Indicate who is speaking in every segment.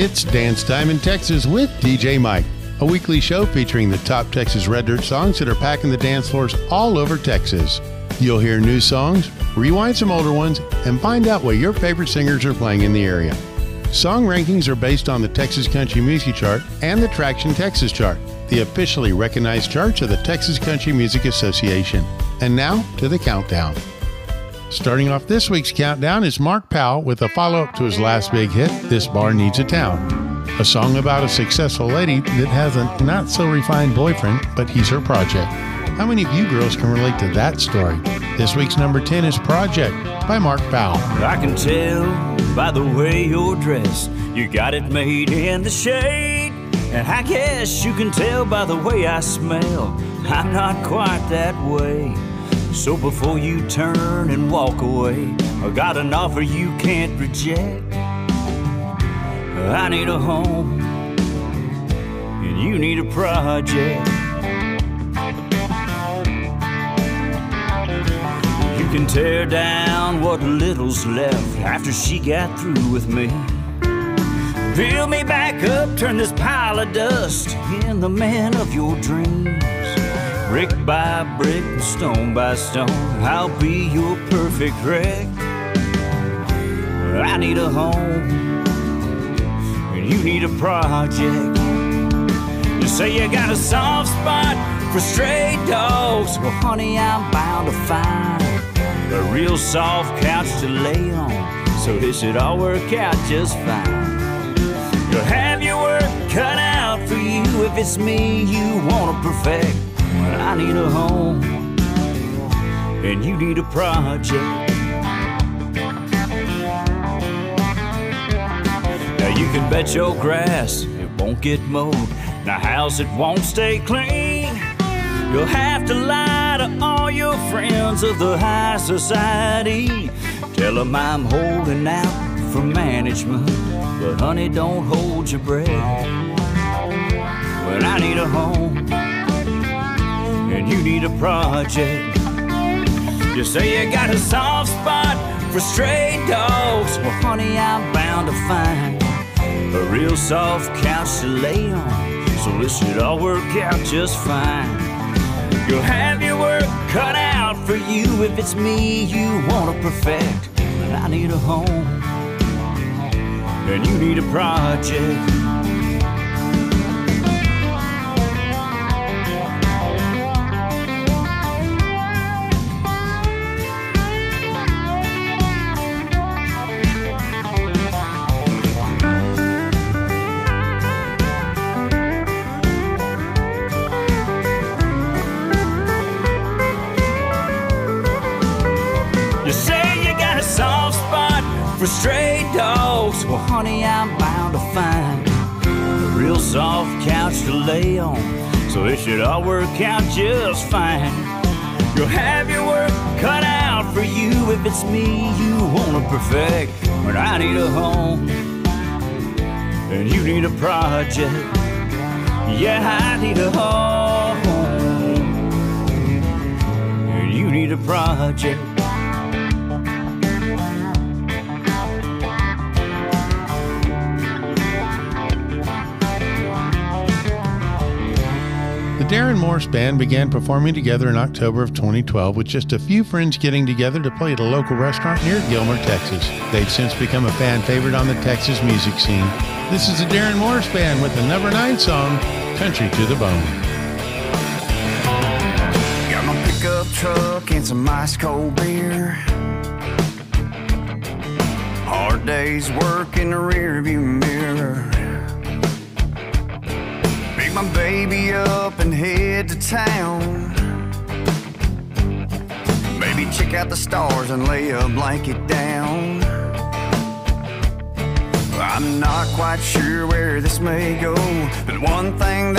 Speaker 1: It's Dance Time in Texas with DJ Mike, a weekly show featuring the top Texas Red Dirt songs that are packing the dance floors all over Texas. You'll hear new songs, rewind some older ones, and find out what your favorite singers are playing in the area. Song rankings are based on the Texas Country Music Chart and the Traction Texas Chart, the officially recognized charts of the Texas Country Music Association. And now to the countdown. Starting off this week's countdown is Mark Powell with a follow up to his last big hit, This Bar Needs a Town. A song about a successful lady that has a not so refined boyfriend, but he's her project. How many of you girls can relate to that story? This week's number 10 is Project by Mark Powell.
Speaker 2: I can tell by the way you're dressed, you got it made in the shade. And I guess you can tell by the way I smell, I'm not quite that way. So before you turn and walk away, I got an offer you can't reject. I need a home, and you need a project. You can tear down what little's left after she got through with me. Build me back up, turn this pile of dust in the man of your dreams. Brick by brick and stone by stone, I'll be your perfect wreck. I need a home, and you need a project. You say you got a soft spot for stray dogs. Well, honey, I'm bound to find a real soft couch to lay on. So this should all work out just fine. You'll have your work cut out for you if it's me you wanna perfect. I need a home, and you need a project. Now you can bet your grass it won't get mowed. The house it won't stay clean. You'll have to lie to all your friends of the high society. Tell them I'm holding out for management, but honey, don't hold your breath. But I need a home, and you need a project. You say you got a soft spot for stray dogs. Well, honey, I'm bound to find a real soft couch to lay on. So this should all work out just fine. You'll have your work cut out for you if it's me you wanna perfect. But I need a home, and you need a project. For stray dogs. Well, honey, I'm bound to find a real soft couch to lay on. So it should all work out just fine. You'll have your work cut out for you if it's me you wanna perfect. But I need a home, and you need a project. Yeah, I need a home, and you need a project.
Speaker 1: Darrin Morris Band began performing together in October of 2012 with just a few friends getting together to play at a local restaurant near Gilmer, Texas. They've since become a fan favorite on the Texas music scene. This is the Darrin Morris Band with the number nine song, Country to the Bone.
Speaker 3: Got my pickup truck and some ice cold beer. Hard days work in the rearview mirror. My baby up and head to town. Maybe check out the stars and lay a blanket down. I'm not quite sure where this may go, but one thing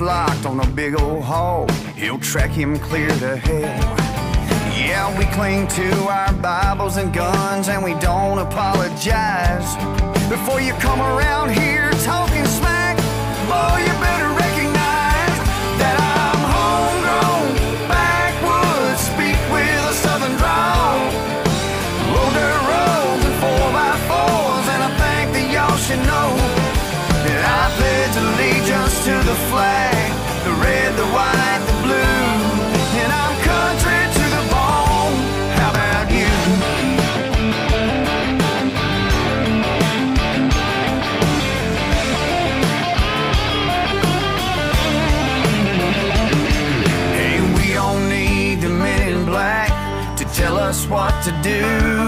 Speaker 4: locked on a big old hog, he'll track him clear to hell. Yeah, we cling to our Bibles and guns and we don't apologize. Before you come around here talking smack, boy, you better what to do.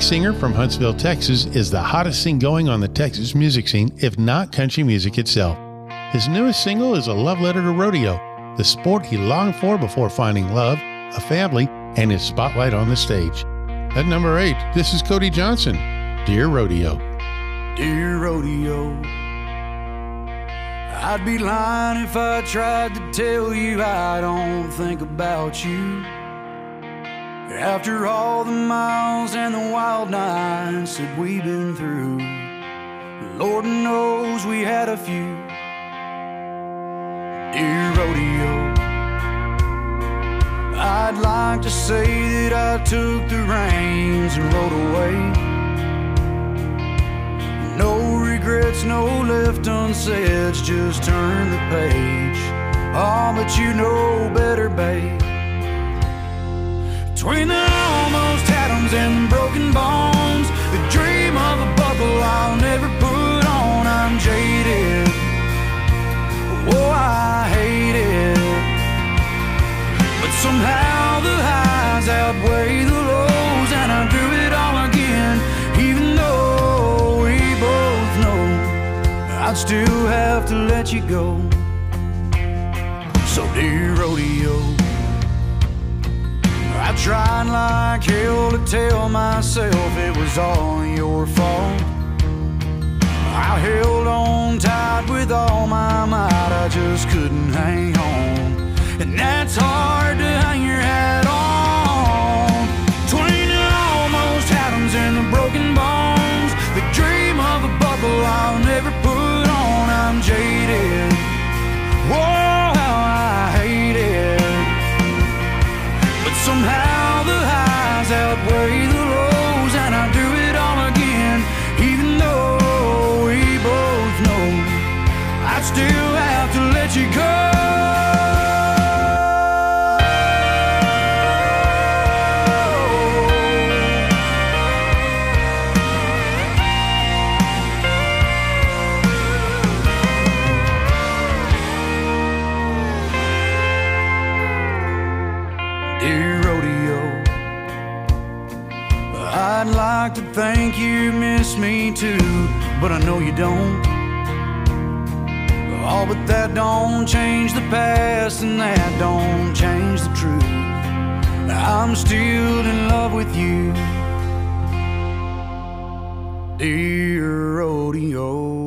Speaker 1: Next singer from Huntsville, Texas is the hottest thing going on the Texas music scene, if not country music itself. His newest single is a love letter to rodeo, the sport he longed for before finding love, a family, and his spotlight on the stage. At number eight, this is Cody Johnson, Dear Rodeo.
Speaker 4: Dear rodeo, I'd be lying if I tried to tell you I don't think about you. After all the miles and the wild nights that we've been through, Lord knows we had a few. Dear rodeo, I'd like to say that I took the reins and rode away. No regrets, no left unsaid, just turn the page. Oh, but you know better, babe. Between the almost atoms and broken bones, the dream of a buckle I'll never put on. I'm jaded. Oh, I hate it. But somehow the highs outweigh the lows, and I do it all again, even though we both know I'd still have to let you go. Tried like hell to tell myself it was all your fault. I held on tight with all my might, I just couldn't hang on. And that's hard to hang your hat on. Between the almost atoms and the broken bones, the dream of a bubble I'll never put on. I'm jaded. Whoa, how I hate it. But somehow outweigh the too, but I know you don't. Oh, but that don't change the past, and that don't change the truth. I'm still in love with you, dear rodeo.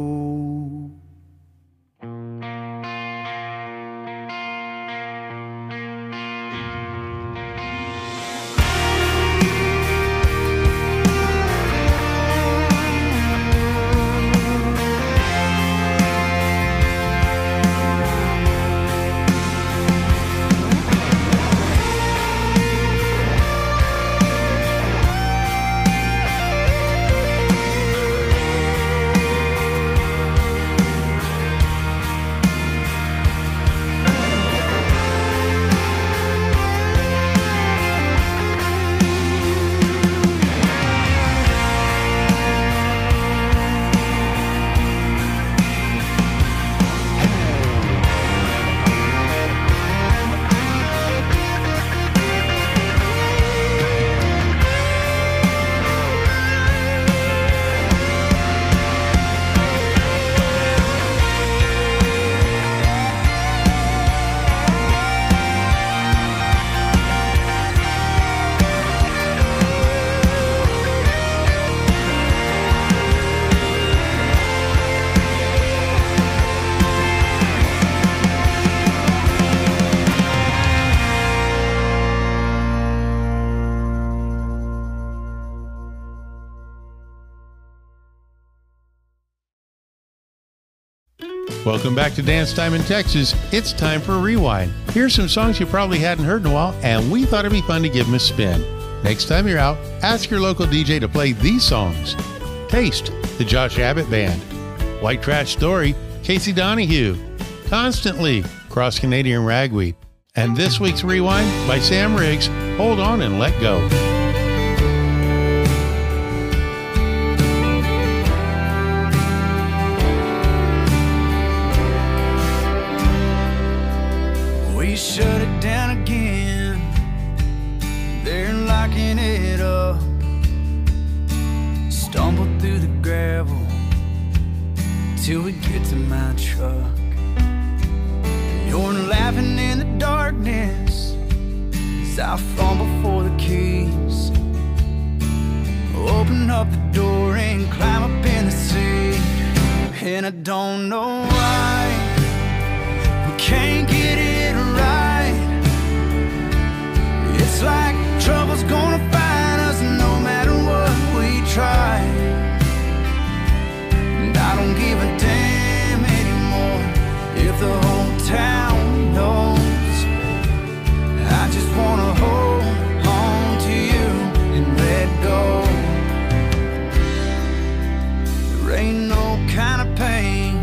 Speaker 1: Welcome back to Dance Time in Texas. It's time for a rewind. Here's some songs you probably hadn't heard in a while, and we thought it'd be fun to give them a spin. Next time you're out, ask your local DJ to play these songs Taste, the Josh Abbott Band, White Trash Story, Casey Donahue, Constantly, Cross Canadian Ragweed, and this week's Rewind by Sam Riggs, Hold On and Let Go.
Speaker 4: Till we get to my truck. And you're laughing in the darkness as I fumble for the keys. Open up the door and climb up in the seat. And I don't know why we can't get it right. It's like trouble's gonna the whole town knows. I just wanna hold on to you and let go. There ain't no kind of pain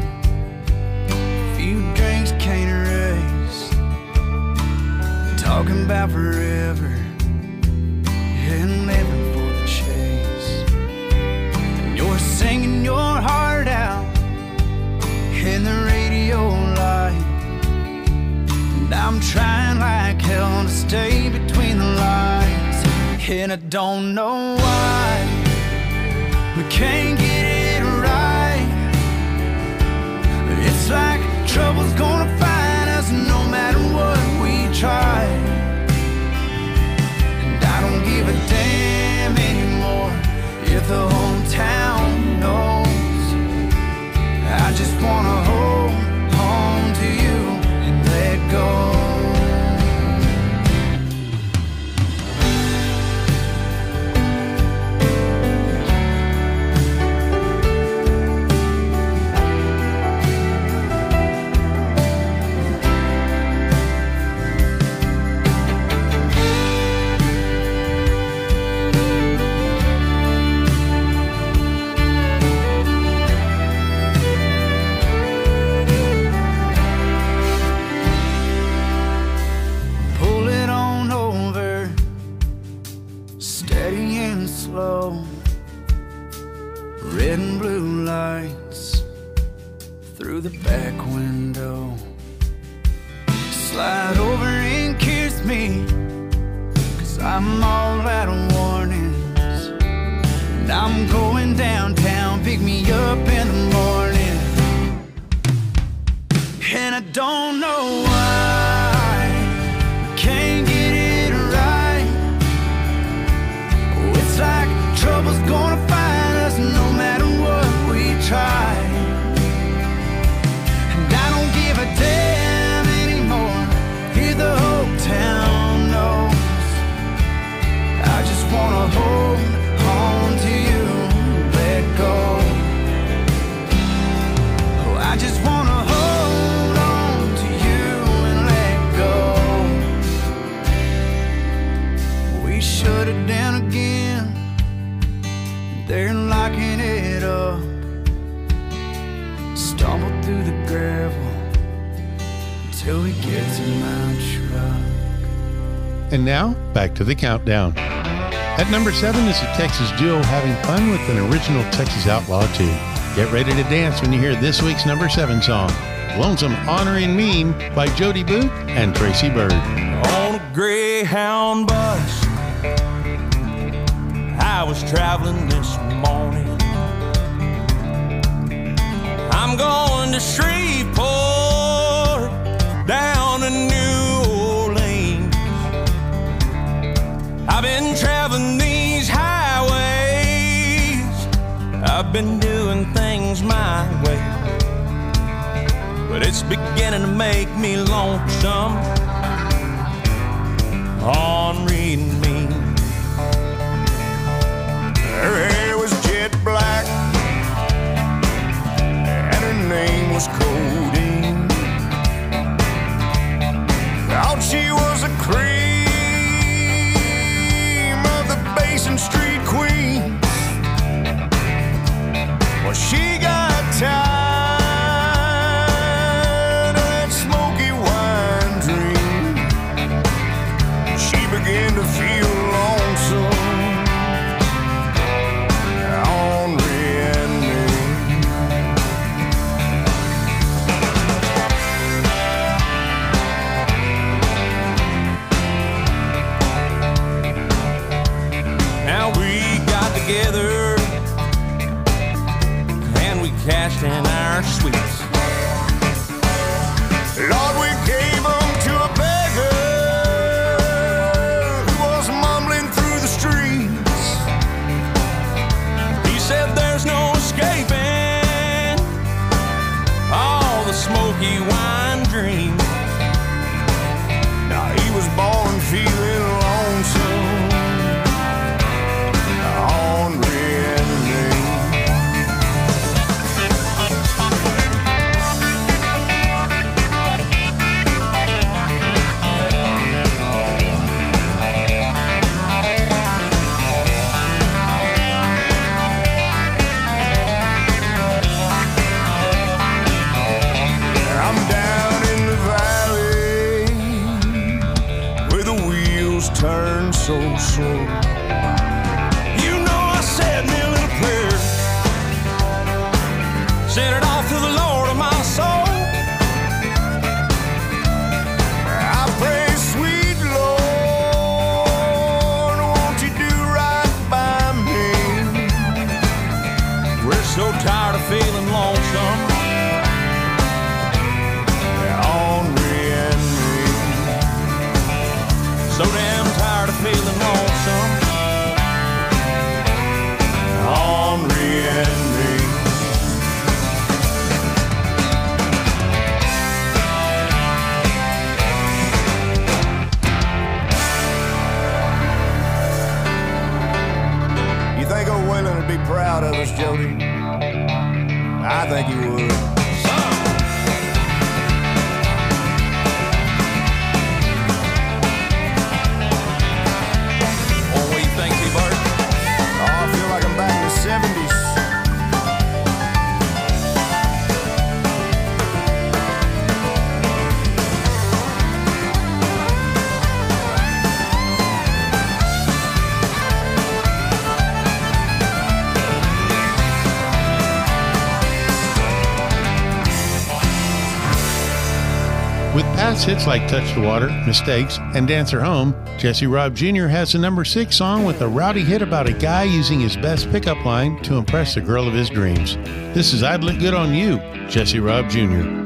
Speaker 4: A few drinks can't erase. Talking about forever I'm trying like hell to stay between the lines. And I don't know why we can't get it right. It's like trouble's gonna find us no matter what we try. And I don't give a damn anymore if the whole town back to the
Speaker 1: countdown. At number seven is a Texas duo having fun with an original Texas Outlaw tune. Get ready to dance when you hear this week's number seven song, Lonesome Honoring Mean by Jody Booth and Tracy Byrd.
Speaker 2: on a Greyhound bus. I was traveling this morning. I'm going to Shreveport, down to New It's beginning to make me lonesome. On reading me.
Speaker 5: Her hair was jet black, and her name was
Speaker 3: Codeine. Thought she was a cream of the Basin Street Queen. Well, she got I think you
Speaker 6: would. hits like Touch the Water, Mistakes, and Dance Her Home, Jesse Raub Jr. has a number six song with a rowdy hit about a guy using his best pickup line to impress the girl of his dreams. This is I'd Look Good on You, Jesse Raub Jr.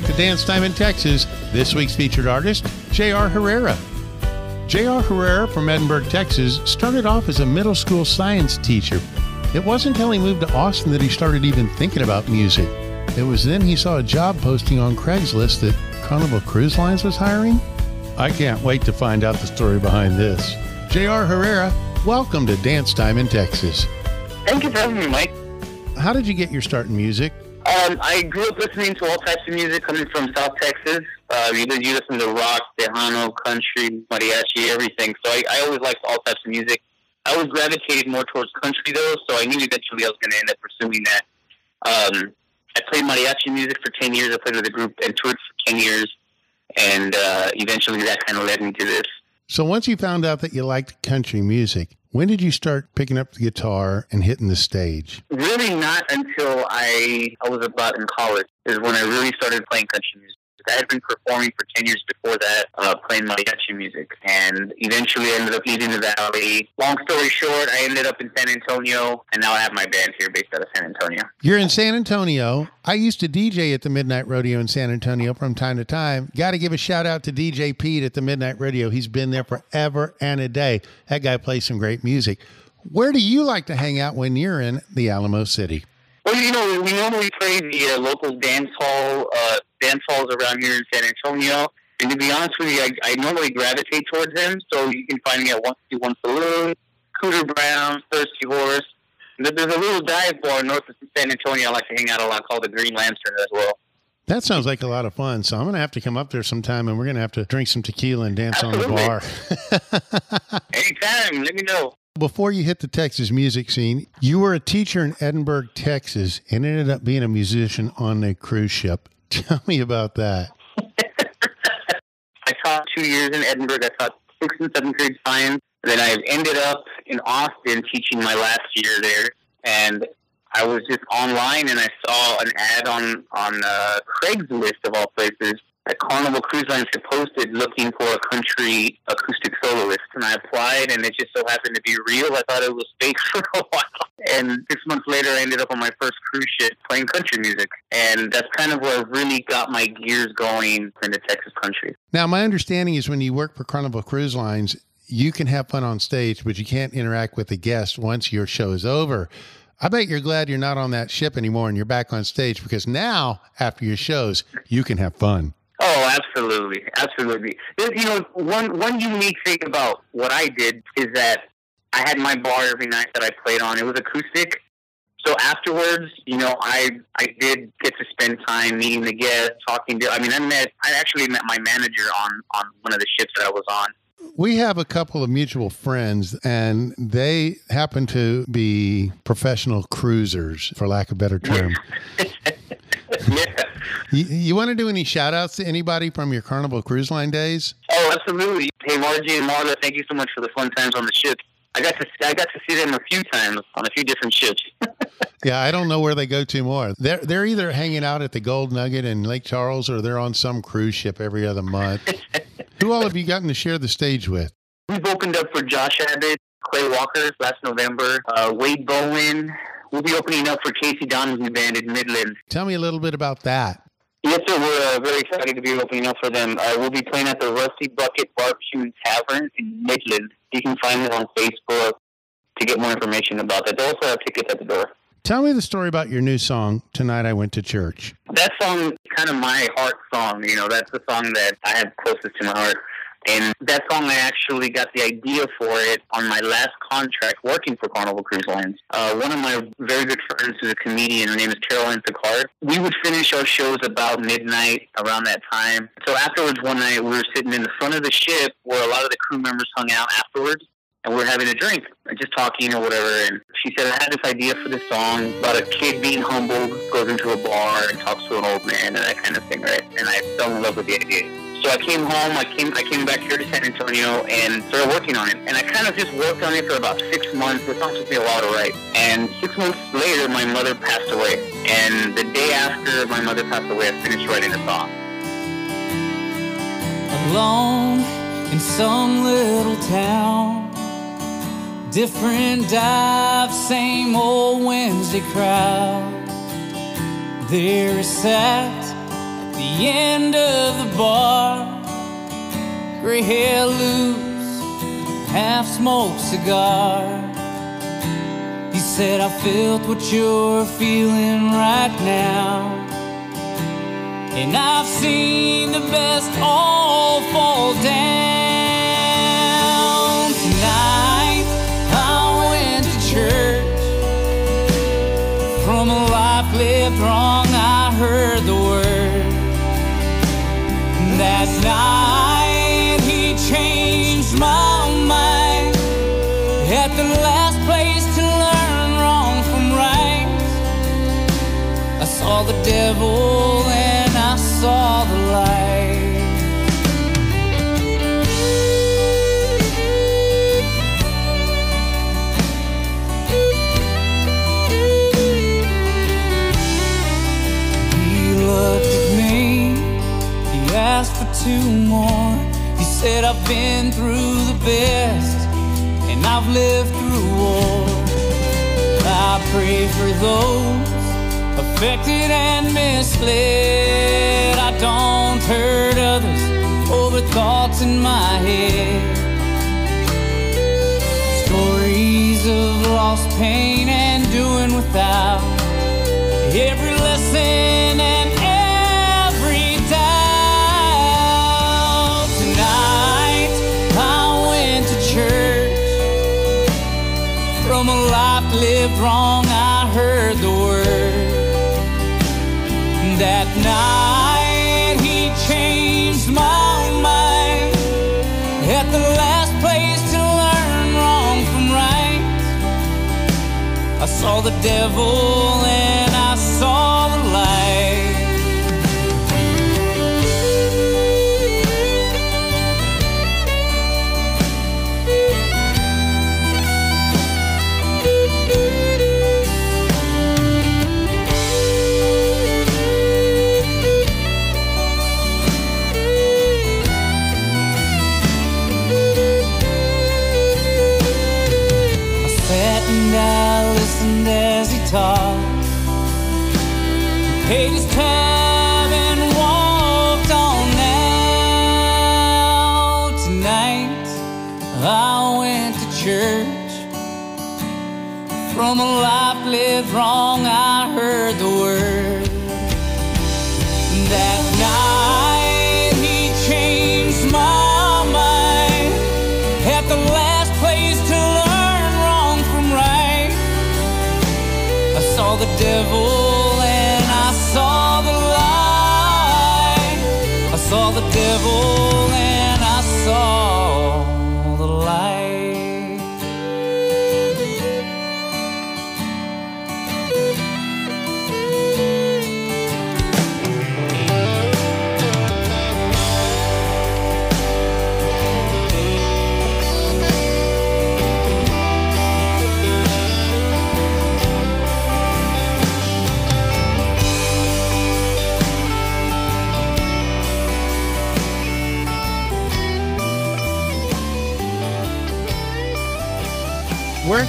Speaker 1: back to Dance Time in Texas. This week's featured artist, J.R. Herrera. J.R. Herrera from Edinburg, Texas, started off as a middle school science teacher. It wasn't until he moved to Austin that he started even thinking about music. It was then he saw a job posting on Craigslist that Carnival Cruise Lines was hiring. I can't wait to find out the story behind this. J.R. Herrera, welcome to Dance Time in Texas.
Speaker 7: Thank you for having me, Mike.
Speaker 1: How did you get your start in music?
Speaker 7: Um, I grew up listening to all types of music coming from South Texas. Uh, you, you listen to rock, tejano, country, mariachi, everything. So I, I always liked all types of music. I always gravitated more towards country, though, so I knew eventually I was going to end up pursuing that. Um, I played mariachi music for 10 years. I played with a group and toured for 10 years. And uh, eventually that kind of led me to this.
Speaker 1: So once you found out that you liked country music, when did you start picking up the guitar and hitting the stage?
Speaker 7: Really not until I, I was about in college is when I really started playing country music. I had been performing for 10 years before that, uh, playing mariachi music, and eventually I ended up leaving the Valley. Long story short, I ended up in San Antonio, and now I have my band here based out of San Antonio.
Speaker 1: You're in San Antonio. I used to DJ at the Midnight Rodeo in San Antonio from time to time. Got to give a shout out to DJ Pete at the Midnight Rodeo. He's been there forever and a day. That guy plays some great music. Where do you like to hang out when you're in the Alamo City?
Speaker 7: Well, you know, we normally play the uh, local dance hall, uh, dance halls around here in San Antonio. And to be honest with you, I, I normally gravitate towards them. So you can find me at 151 Saloon, Cooter Brown, Thirsty Horse. There's a little dive bar north of San Antonio I like to hang out a lot called the Green Lantern as well.
Speaker 1: That sounds like a lot of fun. So I'm going to have to come up there sometime and we're going to have to drink some tequila and dance
Speaker 7: Absolutely.
Speaker 1: on the bar.
Speaker 7: Anytime, let me know.
Speaker 1: Before you hit the Texas music scene, you were a teacher in Edinburg, Texas, and ended up being a musician on a cruise ship. Tell me about that.
Speaker 7: I taught two years in Edinburg. I taught sixth and seventh grade science. Then I ended up in Austin teaching my last year there. And I was just online and I saw an ad on, on uh, Craigslist of all places that Carnival Cruise Lines had posted looking for a country acoustic soloist. And I applied and it just so happened to be real. I thought it was fake for a while. And six months later, I ended up on my first cruise ship playing country music. And that's kind of where I really got my gears going into Texas country.
Speaker 1: Now, my understanding is when you work for Carnival Cruise Lines, you can have fun on stage, but you can't interact with the guests once your show is over. I bet you're glad you're not on that ship anymore and you're back on stage because now, after your shows, you can have fun.
Speaker 7: Oh, absolutely, absolutely. You know, one one unique thing about what I did is that I had my bar every night that I played on. It was acoustic. So afterwards, you know, I I did get to spend time meeting the guests, talking to. I mean, I met. I actually met my manager on on one of the ships that I was on.
Speaker 1: We have a couple of mutual friends, and they happen to be professional cruisers, for lack of a better term.
Speaker 7: yeah.
Speaker 1: You, you want to do any shout outs to anybody from your Carnival Cruise Line days?
Speaker 7: Oh, absolutely. Hey, Margie and Marla, thank you so much for the fun times on the ship. I got to I got to see them a few times on a few different ships.
Speaker 1: Yeah, I don't know where they go to more. They're they're either hanging out at the Gold Nugget in Lake Charles or they're on some cruise ship every other month. Who all have you gotten to share the stage with?
Speaker 7: We've opened up for Josh Abbott, Clay Walker last November, uh, Wade Bowen. We'll be opening up for Casey Donahue Band in Midland.
Speaker 1: Tell me a little bit about that.
Speaker 7: Yes, sir. We're uh, very excited to be opening up for them. Uh, we'll be playing at the Rusty Bucket Barbecue Tavern in Midland. You can find it on Facebook to get more information about that. They also have tickets at the door.
Speaker 1: Tell me the story about your new song, Tonight I Went to Church.
Speaker 7: That song is kind of my heart song. You know, that's the song that I have closest to my heart. And that song, I actually got the idea for it on my last contract working for Carnival Cruise Lines. Uh, one of my very good friends is a comedian. Her name is Caroline Picard. We would finish our shows about midnight around that time. So afterwards, one night, we were sitting in the front of the ship where a lot of the crew members hung out afterwards. And we were having a drink, and just talking or whatever. And she said, I had this idea for this song about a kid being humbled, goes into a bar and talks to an old man and that kind of thing, right? And I fell in love with the idea. So I came home. I came. I came back here to San Antonio and started working on it. And I kind of just worked on it for about six months. Song took me a while to write. And six months later, my mother passed away. And the day after my mother passed away, I finished writing the song.
Speaker 2: alone in some little town. Different dive, same old Wednesday crowd. There is sat
Speaker 5: the end of the bar. Gray hair loose, half smoked cigar. He said, I felt what you're feeling right now. And I've seen the best all fall down. Tonight, I went to church. From a life lived wrong, night, he changed my mind. At the last place to learn wrong from right, I saw the devil said, I've been through the best, and I've lived through war. I pray for those affected and misled. I don't hurt others over thoughts in my head. Stories of lost pain and doing without every the devil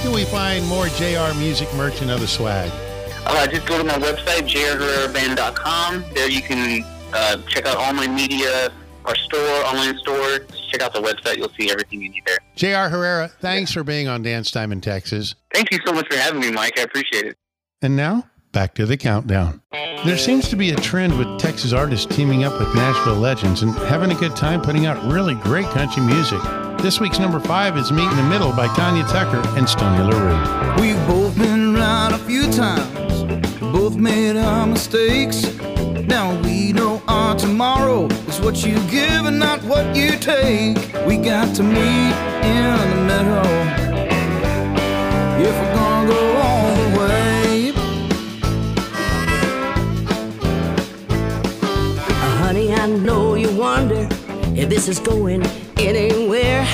Speaker 1: can we find more JR music merch and other swag?
Speaker 7: Uh, just go to my website, jrherreraband.com. There you can uh, check out all my media, our store, online store. Just check out the website. You'll see everything you need there.
Speaker 1: JR Herrera, thanks for being on Dance Time in Texas.
Speaker 7: Thank you so much for having me, Mike. I appreciate it.
Speaker 1: And now, back to the countdown. There seems to be a trend with Texas artists teaming up with Nashville legends and having a good time putting out really great country music. This week's number five is Meet in the Middle by Tanya Tucker and Stoney LaRue.
Speaker 4: We've both been right a few times, both made our mistakes. Now we know our tomorrow is what you give and not what you take. We got to meet in the middle if we're gonna go all the way.
Speaker 2: Uh, honey, I know you wonder if this is going anywhere.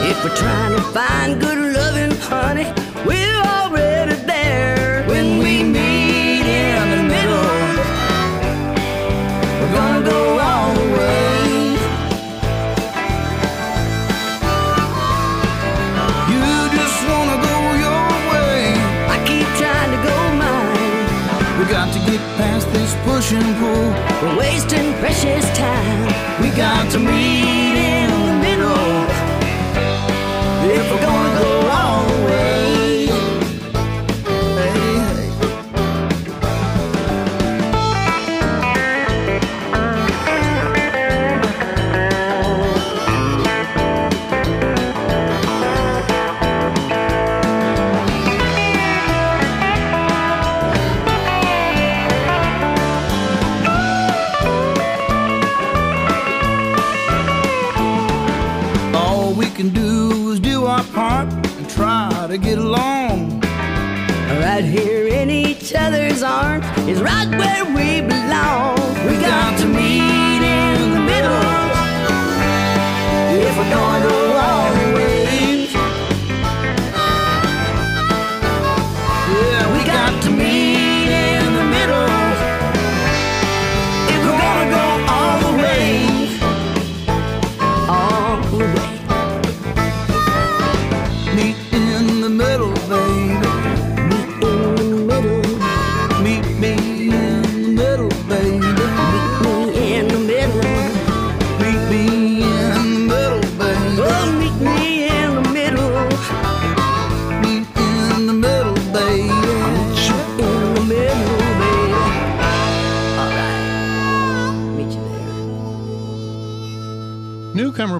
Speaker 2: If we're trying to find good loving, honey, we're already there. When we meet in the middle, we're gonna go all the way.
Speaker 4: You just wanna go your way.
Speaker 2: I keep trying to go mine.
Speaker 4: We got to get past this push and pull.
Speaker 2: We're wasting precious time.
Speaker 4: We got to meet
Speaker 2: where we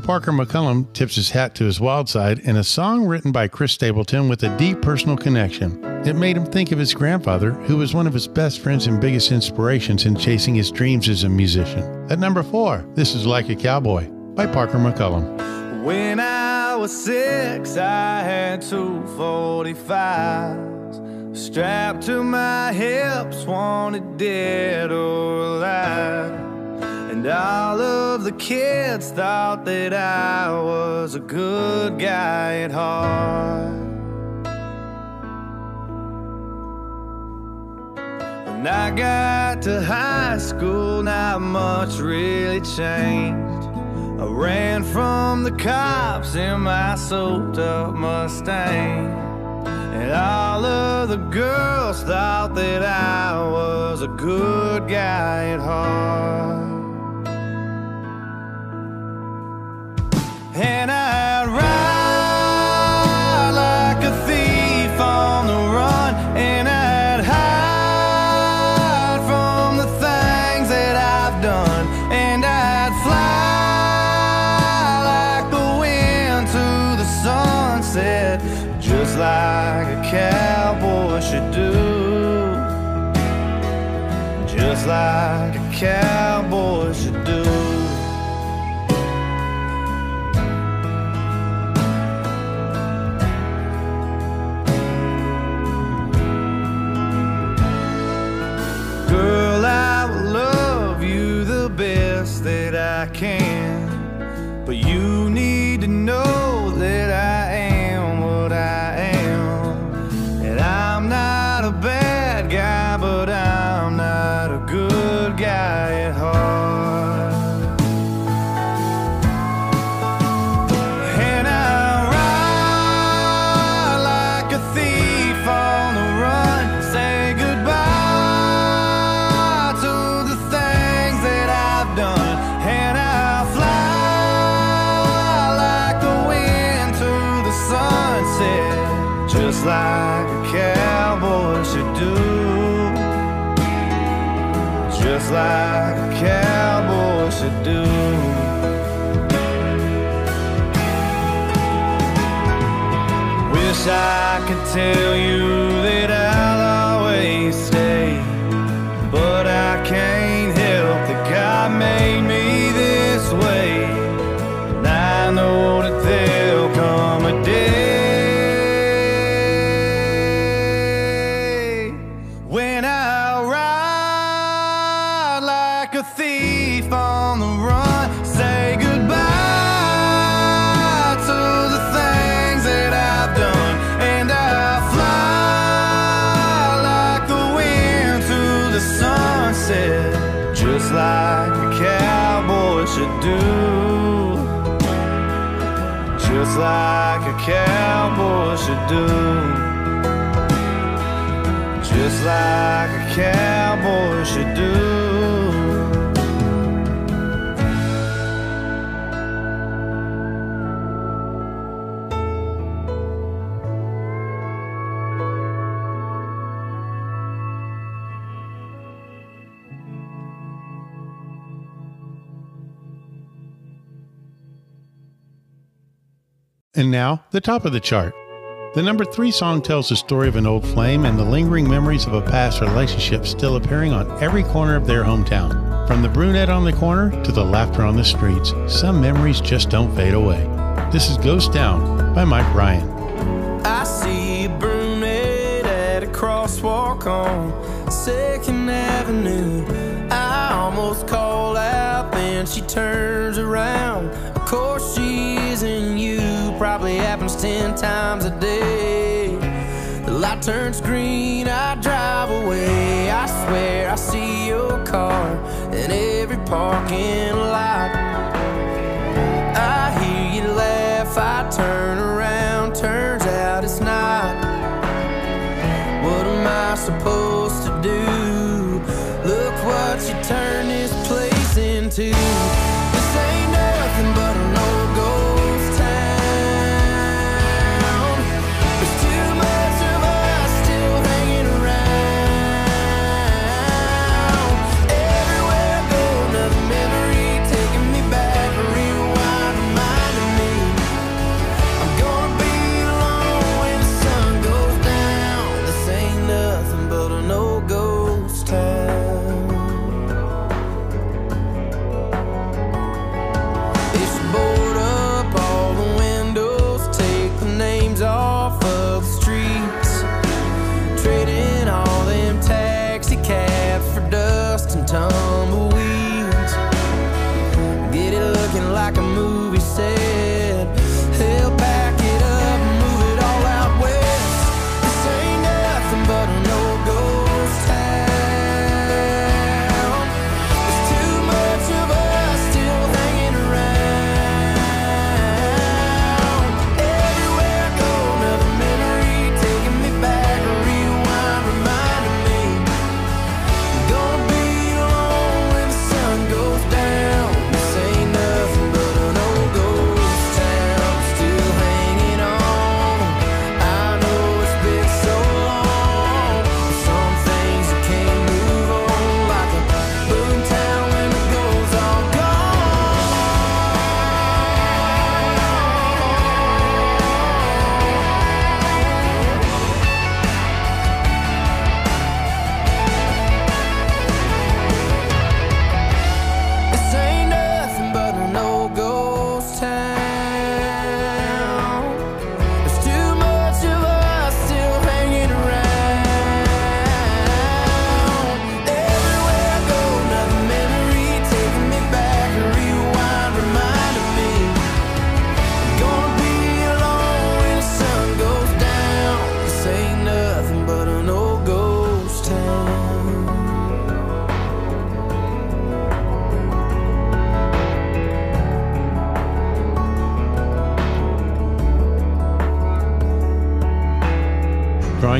Speaker 1: Parker McCollum tips his hat to his wild side in a song written by Chris Stapleton with a deep personal connection. It made him think of his grandfather, who was one of his best friends and biggest inspirations in chasing his dreams as a musician. At number four, this is Like a Cowboy by Parker McCollum.
Speaker 8: When I was six, I had two 45s strapped to my hips, wanted dead or alive. And all of the kids thought that I was a good guy at heart. When I got to high school, not much really changed. I ran from the cops in my soaked up Mustang. And all of the girls thought that I was a good guy at heart. And I'd ride like a thief on the run, and I'd hide from the things that I've done, and I'd fly like the wind to the sunset, just like a cowboy should do, just like a cowboy But you just like a cowboy should do. Just like a cowboy should do. Wish I could tell you do. Just like a cowboy should do.
Speaker 1: And now, the top of the chart. The number three song tells the story of an old flame and the lingering memories of a past relationship still appearing on every corner of their hometown. From the brunette on the corner to the laughter on the streets, some memories just don't fade away. This is Ghost Town by Mike Ryan.
Speaker 9: I see a brunette at a crosswalk on Second Avenue. I almost call out, then she turns around. Of course, she isn't you. Probably happens ten times a day. The light turns green, I drive away. I swear I see your car in every parking lot. I hear you laugh, I turn around, turns out it's not. What am I supposed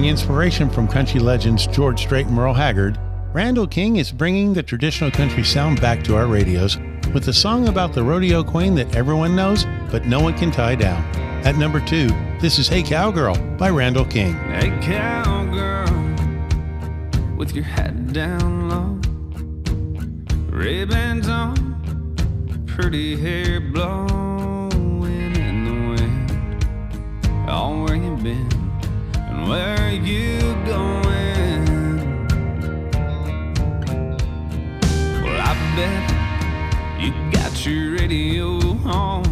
Speaker 1: Drawing inspiration from country legends George Strait and Merle Haggard, Randall King is bringing the traditional country sound back to our radios with a song about the rodeo queen that everyone knows but no one can tie down. At number two, this is Hey Cowgirl by Randall King.
Speaker 9: Hey, cowgirl, with your head down low, ribbons on, pretty hair blowing in the wind. Oh, where you been where are you going? Well, I bet you got your radio on.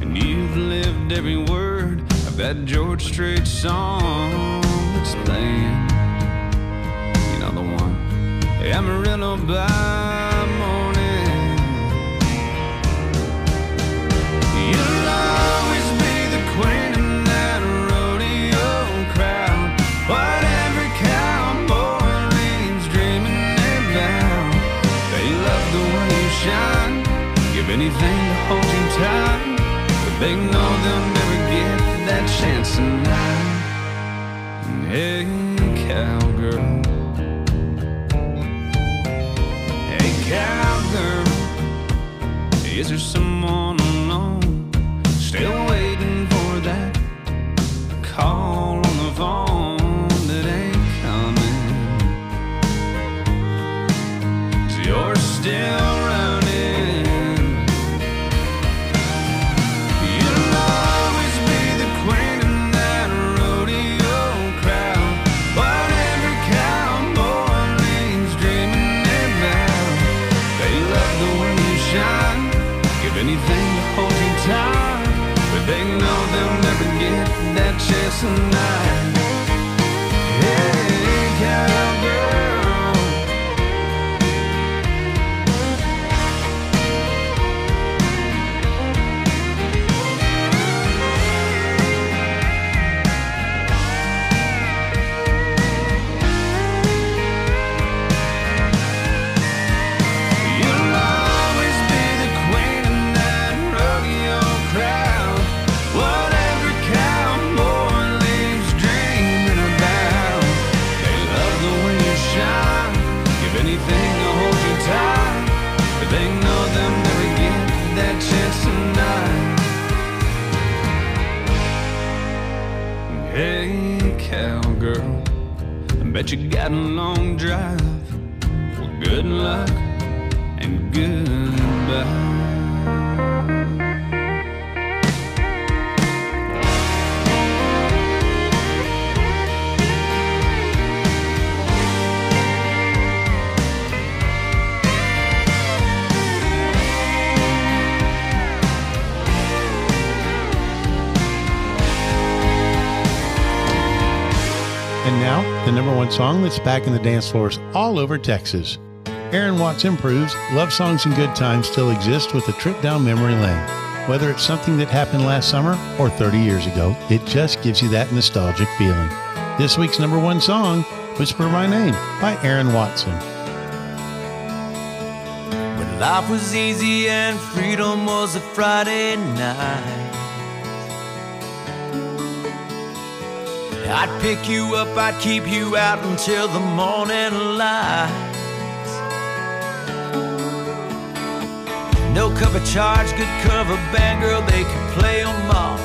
Speaker 9: And you've lived every word of that George Strait song that's playing. You know the one. Amarillo by they know they'll never get that chance tonight. Hey, cowgirl. Hey, cowgirl. Is there someone alone still
Speaker 8: drive. Well, good luck and goodbye.
Speaker 1: Song that's back in the dance floors all over Texas. Aaron Watson proves Love Songs and Good Times still exist with a trip down memory lane. Whether it's something that happened last summer or 30 years ago, it just gives you that nostalgic feeling. This week's number one song, Whisper My Name by Aaron Watson.
Speaker 3: When life was easy and freedom was a Friday night. I'd pick you up, I'd keep you out until the morning light. No cover charge, good cover band, girl, they could play 'em all.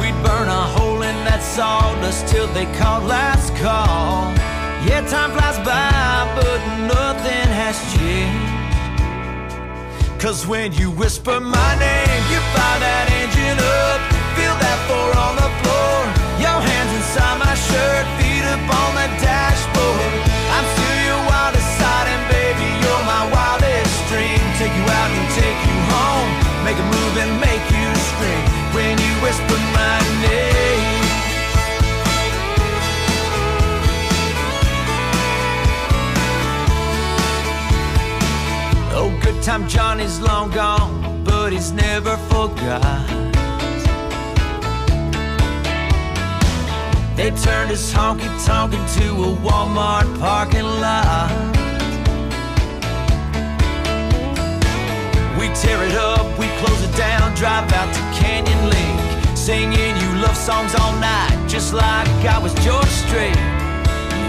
Speaker 3: We'd burn a hole in that sawdust till they called last call. Yeah, time flies by, but nothing has changed. Cause when you whisper my name, you fire that engine up. Feel that four on the floor. Your hands inside my shirt, feet up on the dashboard. I'm still your wildest side, and baby, you're my wildest dream. Take you out and take you home. Make a move and make you scream when you whisper my name. Oh, good time Johnny's long gone, but he's never forgot. They turned his honky tonk into a Walmart parking lot. We tear it up, we close it down, drive out to Canyon Lake, singing you love songs all night, just like I was George Strait.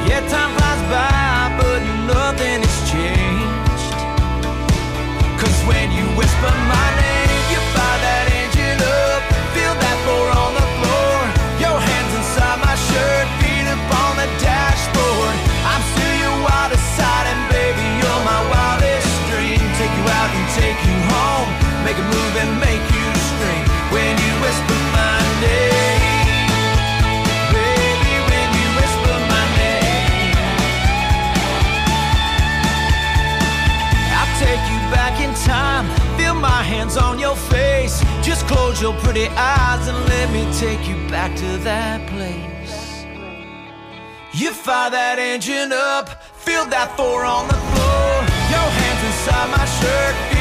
Speaker 3: Yeah, time flies by, but nothing has changed. Cause when you whisper my name, on your face. Just close your pretty eyes and let me take you back to that place. You fire that engine up, feel that four on the floor. Your hands inside my shirt,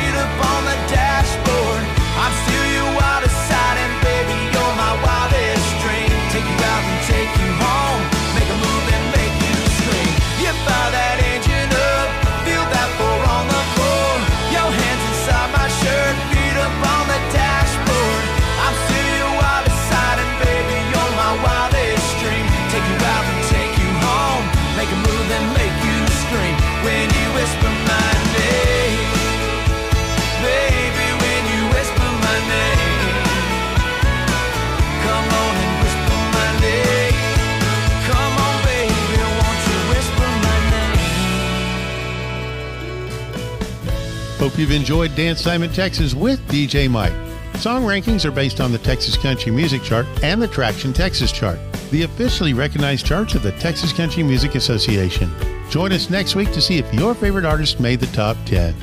Speaker 1: Hope you've enjoyed Dance Time in Texas with DJ Mike. Song rankings are based on the Texas Country Music Chart and the Traction Texas Chart, the officially recognized charts of the Texas Country Music Association. Join us next week to see if your favorite artist made the top 10.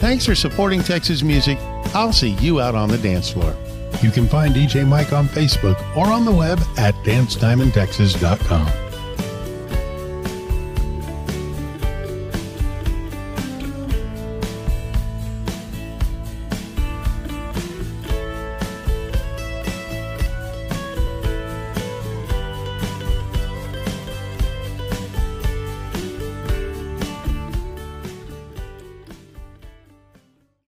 Speaker 1: Thanks for supporting Texas music. I'll see you out on the dance floor. You can find DJ Mike on Facebook or on the web at dancetimeintexas.com.